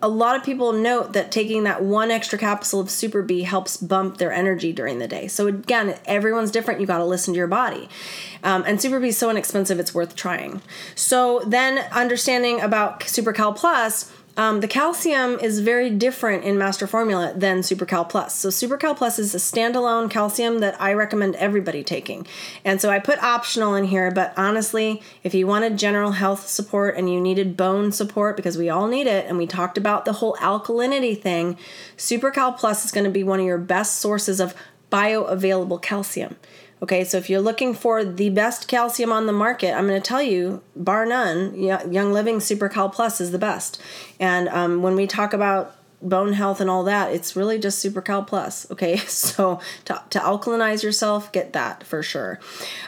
a lot of people note that taking that one extra capsule of Super B helps bump their energy during the day. So again, everyone's different. You got to listen to your body. Um, and Super B is so inexpensive, it's worth trying. So then understanding about Super Cal Plus, um, the calcium is very different in Master Formula than SuperCal Plus. So SuperCal Plus is a standalone calcium that I recommend everybody taking. And so I put optional in here, but honestly, if you wanted general health support and you needed bone support, because we all need it, and we talked about the whole alkalinity thing, SuperCal Plus is going to be one of your best sources of bioavailable calcium. Okay, so if you're looking for the best calcium on the market, I'm going to tell you, bar none, Young Living Super Cal Plus is the best. And um, when we talk about bone health and all that, it's really just Super Cal Plus. Okay, (laughs) so to, to alkalinize yourself, get that for sure.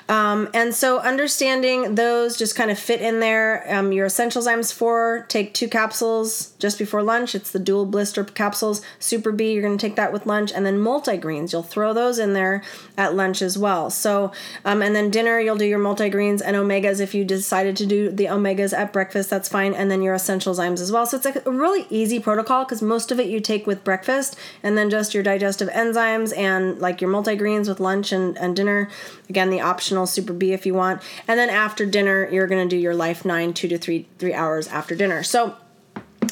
Um, and so understanding those just kind of fit in there. Um, your Essentialzymes 4, take two capsules just before lunch. It's the dual blister capsules. Super B, you're going to take that with lunch. And then multigreens, you'll throw those in there at lunch as well. So, um, and then dinner, you'll do your multigreens and omegas. If you decided to do the omegas at breakfast, that's fine. And then your Essentialzymes as well. So it's a really easy protocol because most of it you take with breakfast and then just your digestive enzymes and like your multigreens with lunch and, and dinner. Again, the optional super B if you want. And then after dinner, you're going to do your Life 9 2 to 3 3 hours after dinner. So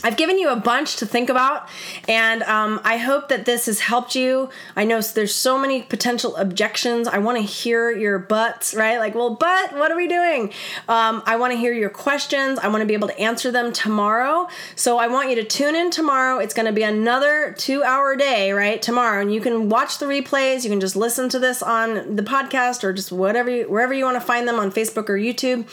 I've given you a bunch to think about, and um, I hope that this has helped you. I know there's so many potential objections. I want to hear your buts, right? Like, well, but what are we doing? Um, I want to hear your questions. I want to be able to answer them tomorrow. So I want you to tune in tomorrow. It's going to be another two hour day, right? Tomorrow, and you can watch the replays. You can just listen to this on the podcast or just whatever, you, wherever you want to find them on Facebook or YouTube.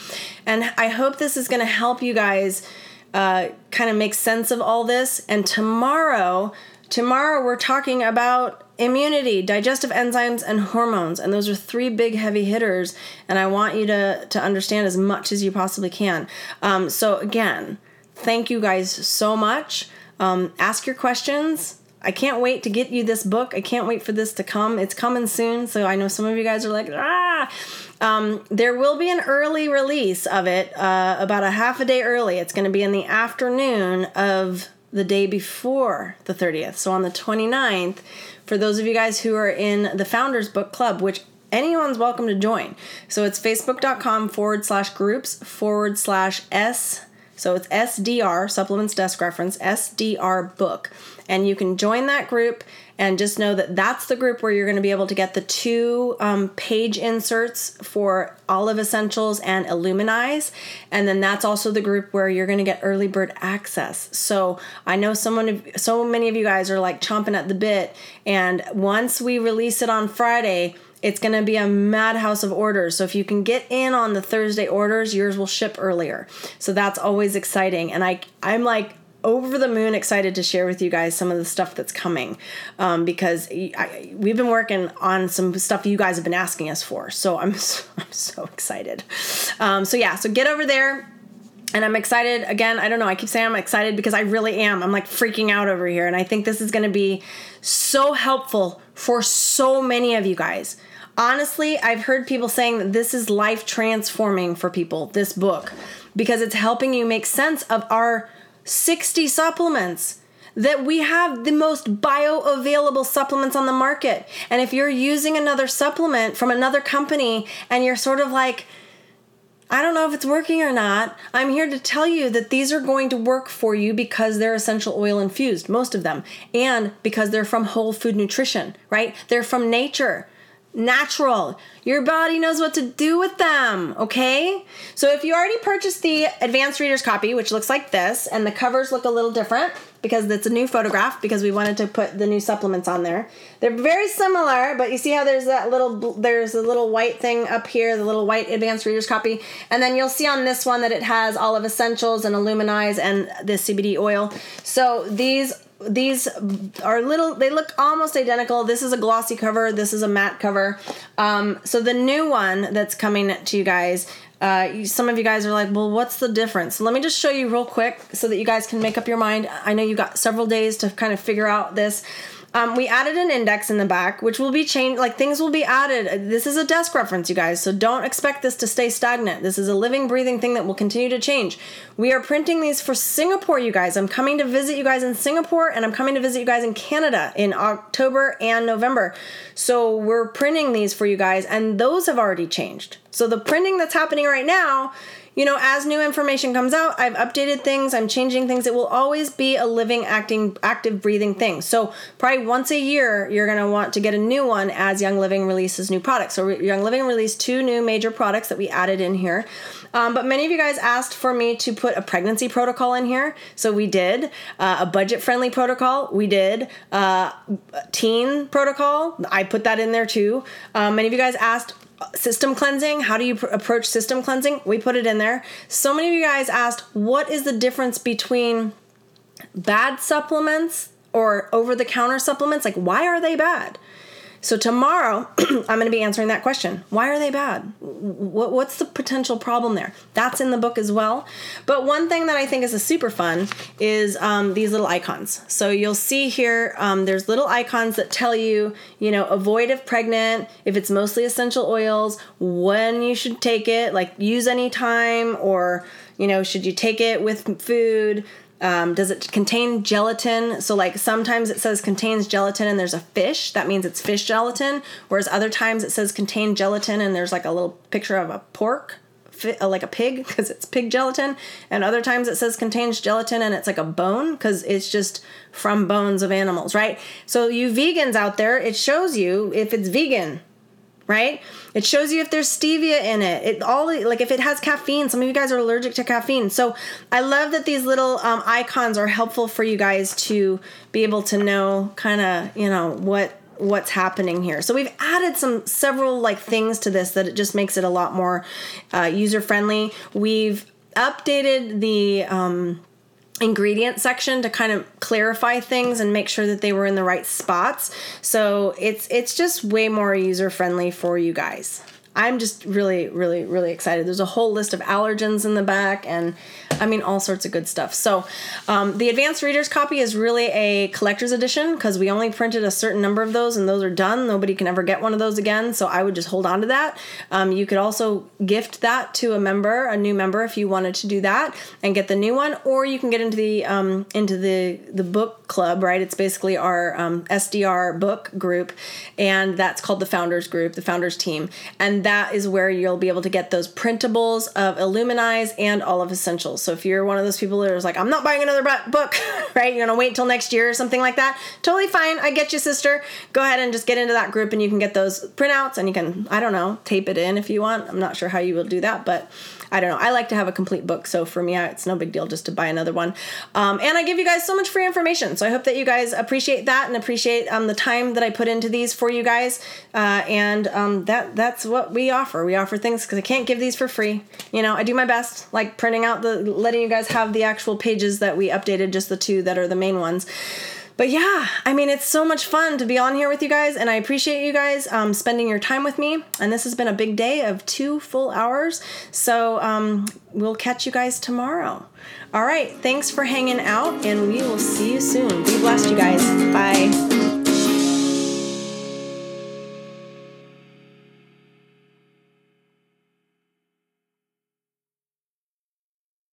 And I hope this is going to help you guys uh, kind of make sense of all this. And tomorrow, tomorrow we're talking about immunity, digestive enzymes, and hormones. And those are three big heavy hitters. And I want you to to understand as much as you possibly can. Um, so again, thank you guys so much. Um, ask your questions. I can't wait to get you this book. I can't wait for this to come. It's coming soon. So I know some of you guys are like, ah. Um, there will be an early release of it, uh, about a half a day early. It's going to be in the afternoon of the day before the 30th. So on the 29th, for those of you guys who are in the Founders Book Club, which anyone's welcome to join. So it's facebook.com forward slash groups forward slash S. So it's SDR, Supplements Desk Reference, SDR book. And you can join that group and just know that that's the group where you're going to be able to get the two um, page inserts for Olive Essentials and Illuminize. And then that's also the group where you're going to get early bird access. So I know someone, so many of you guys are like chomping at the bit. And once we release it on Friday, it's going to be a madhouse of orders. So if you can get in on the Thursday orders, yours will ship earlier. So that's always exciting. And I I'm like over the moon excited to share with you guys some of the stuff that's coming um, because I, we've been working on some stuff you guys have been asking us for. So I'm (laughs) so, I'm so excited. Um, so yeah, so get over there. And I'm excited again. I don't know. I keep saying I'm excited because I really am. I'm like freaking out over here. And I think this is going to be so helpful for so many of you guys. Honestly, I've heard people saying that this is life transforming for people, this book, because it's helping you make sense of our 60 supplements that we have the most bioavailable supplements on the market. And if you're using another supplement from another company and you're sort of like, I don't know if it's working or not. I'm here to tell you that these are going to work for you because they're essential oil infused, most of them, and because they're from whole food nutrition, right? They're from nature natural. Your body knows what to do with them, okay? So if you already purchased the advanced reader's copy, which looks like this, and the covers look a little different because it's a new photograph because we wanted to put the new supplements on there. They're very similar, but you see how there's that little there's a little white thing up here, the little white advanced reader's copy, and then you'll see on this one that it has Olive Essentials and Illuminize and the CBD oil. So these these are little they look almost identical. This is a glossy cover. This is a matte cover. Um, so the new one that's coming to you guys uh, some of you guys are like well what's the difference? Let me just show you real quick so that you guys can make up your mind. I know you got several days to kind of figure out this um, we added an index in the back, which will be changed. Like things will be added. This is a desk reference, you guys. So don't expect this to stay stagnant. This is a living, breathing thing that will continue to change. We are printing these for Singapore, you guys. I'm coming to visit you guys in Singapore and I'm coming to visit you guys in Canada in October and November. So we're printing these for you guys, and those have already changed. So the printing that's happening right now you know, as new information comes out, I've updated things, I'm changing things. It will always be a living, acting, active, breathing thing. So, probably once a year, you're going to want to get a new one as Young Living releases new products. So, Young Living released two new major products that we added in here. Um, but many of you guys asked for me to put a pregnancy protocol in here. So, we did. Uh, a budget friendly protocol, we did. Uh, teen protocol, I put that in there too. Um, many of you guys asked system cleansing how do you pr- approach system cleansing? We put it in there. So many of you guys asked what is the difference between bad supplements or over the counter supplements? Like why are they bad so tomorrow, (clears throat) I'm going to be answering that question. Why are they bad? What's the potential problem there? That's in the book as well. But one thing that I think is a super fun is um, these little icons. So you'll see here, um, there's little icons that tell you, you know, avoid if pregnant, if it's mostly essential oils, when you should take it, like use any time, or you know, should you take it with food? Um, does it contain gelatin? So, like sometimes it says contains gelatin and there's a fish. That means it's fish gelatin. Whereas other times it says contain gelatin and there's like a little picture of a pork, uh, like a pig, (laughs) because it's pig gelatin. And other times it says contains gelatin and it's like a bone, because it's just from bones of animals, right? So, you vegans out there, it shows you if it's vegan right? It shows you if there's stevia in it. It all like if it has caffeine. Some of you guys are allergic to caffeine. So I love that these little um, icons are helpful for you guys to be able to know kind of you know what what's happening here. So we've added some several like things to this that it just makes it a lot more uh, user friendly. We've updated the um, ingredient section to kind of clarify things and make sure that they were in the right spots. So it's it's just way more user friendly for you guys. I'm just really, really, really excited. There's a whole list of allergens in the back, and I mean, all sorts of good stuff. So, um, the advanced reader's copy is really a collector's edition because we only printed a certain number of those, and those are done. Nobody can ever get one of those again. So, I would just hold on to that. Um, you could also gift that to a member, a new member, if you wanted to do that, and get the new one, or you can get into the um, into the the book club. Right? It's basically our um, SDR book group, and that's called the Founders Group, the Founders Team, and that is where you'll be able to get those printables of Illuminize and Olive Essentials. So if you're one of those people that is like, I'm not buying another book, (laughs) right? You're gonna wait till next year or something like that. Totally fine. I get you, sister. Go ahead and just get into that group, and you can get those printouts, and you can, I don't know, tape it in if you want. I'm not sure how you will do that, but I don't know. I like to have a complete book, so for me, it's no big deal just to buy another one. Um, and I give you guys so much free information, so I hope that you guys appreciate that and appreciate um, the time that I put into these for you guys. Uh, and um, that that's what we offer. We offer things because I can't give these for free. You know, I do my best, like printing out the, letting you guys have the actual pages that we updated, just the two that are the main ones but yeah, I mean, it's so much fun to be on here with you guys, and I appreciate you guys um, spending your time with me. And this has been a big day of two full hours. So um, we'll catch you guys tomorrow. All right, thanks for hanging out, and we will see you soon. Be blessed, you guys. Bye.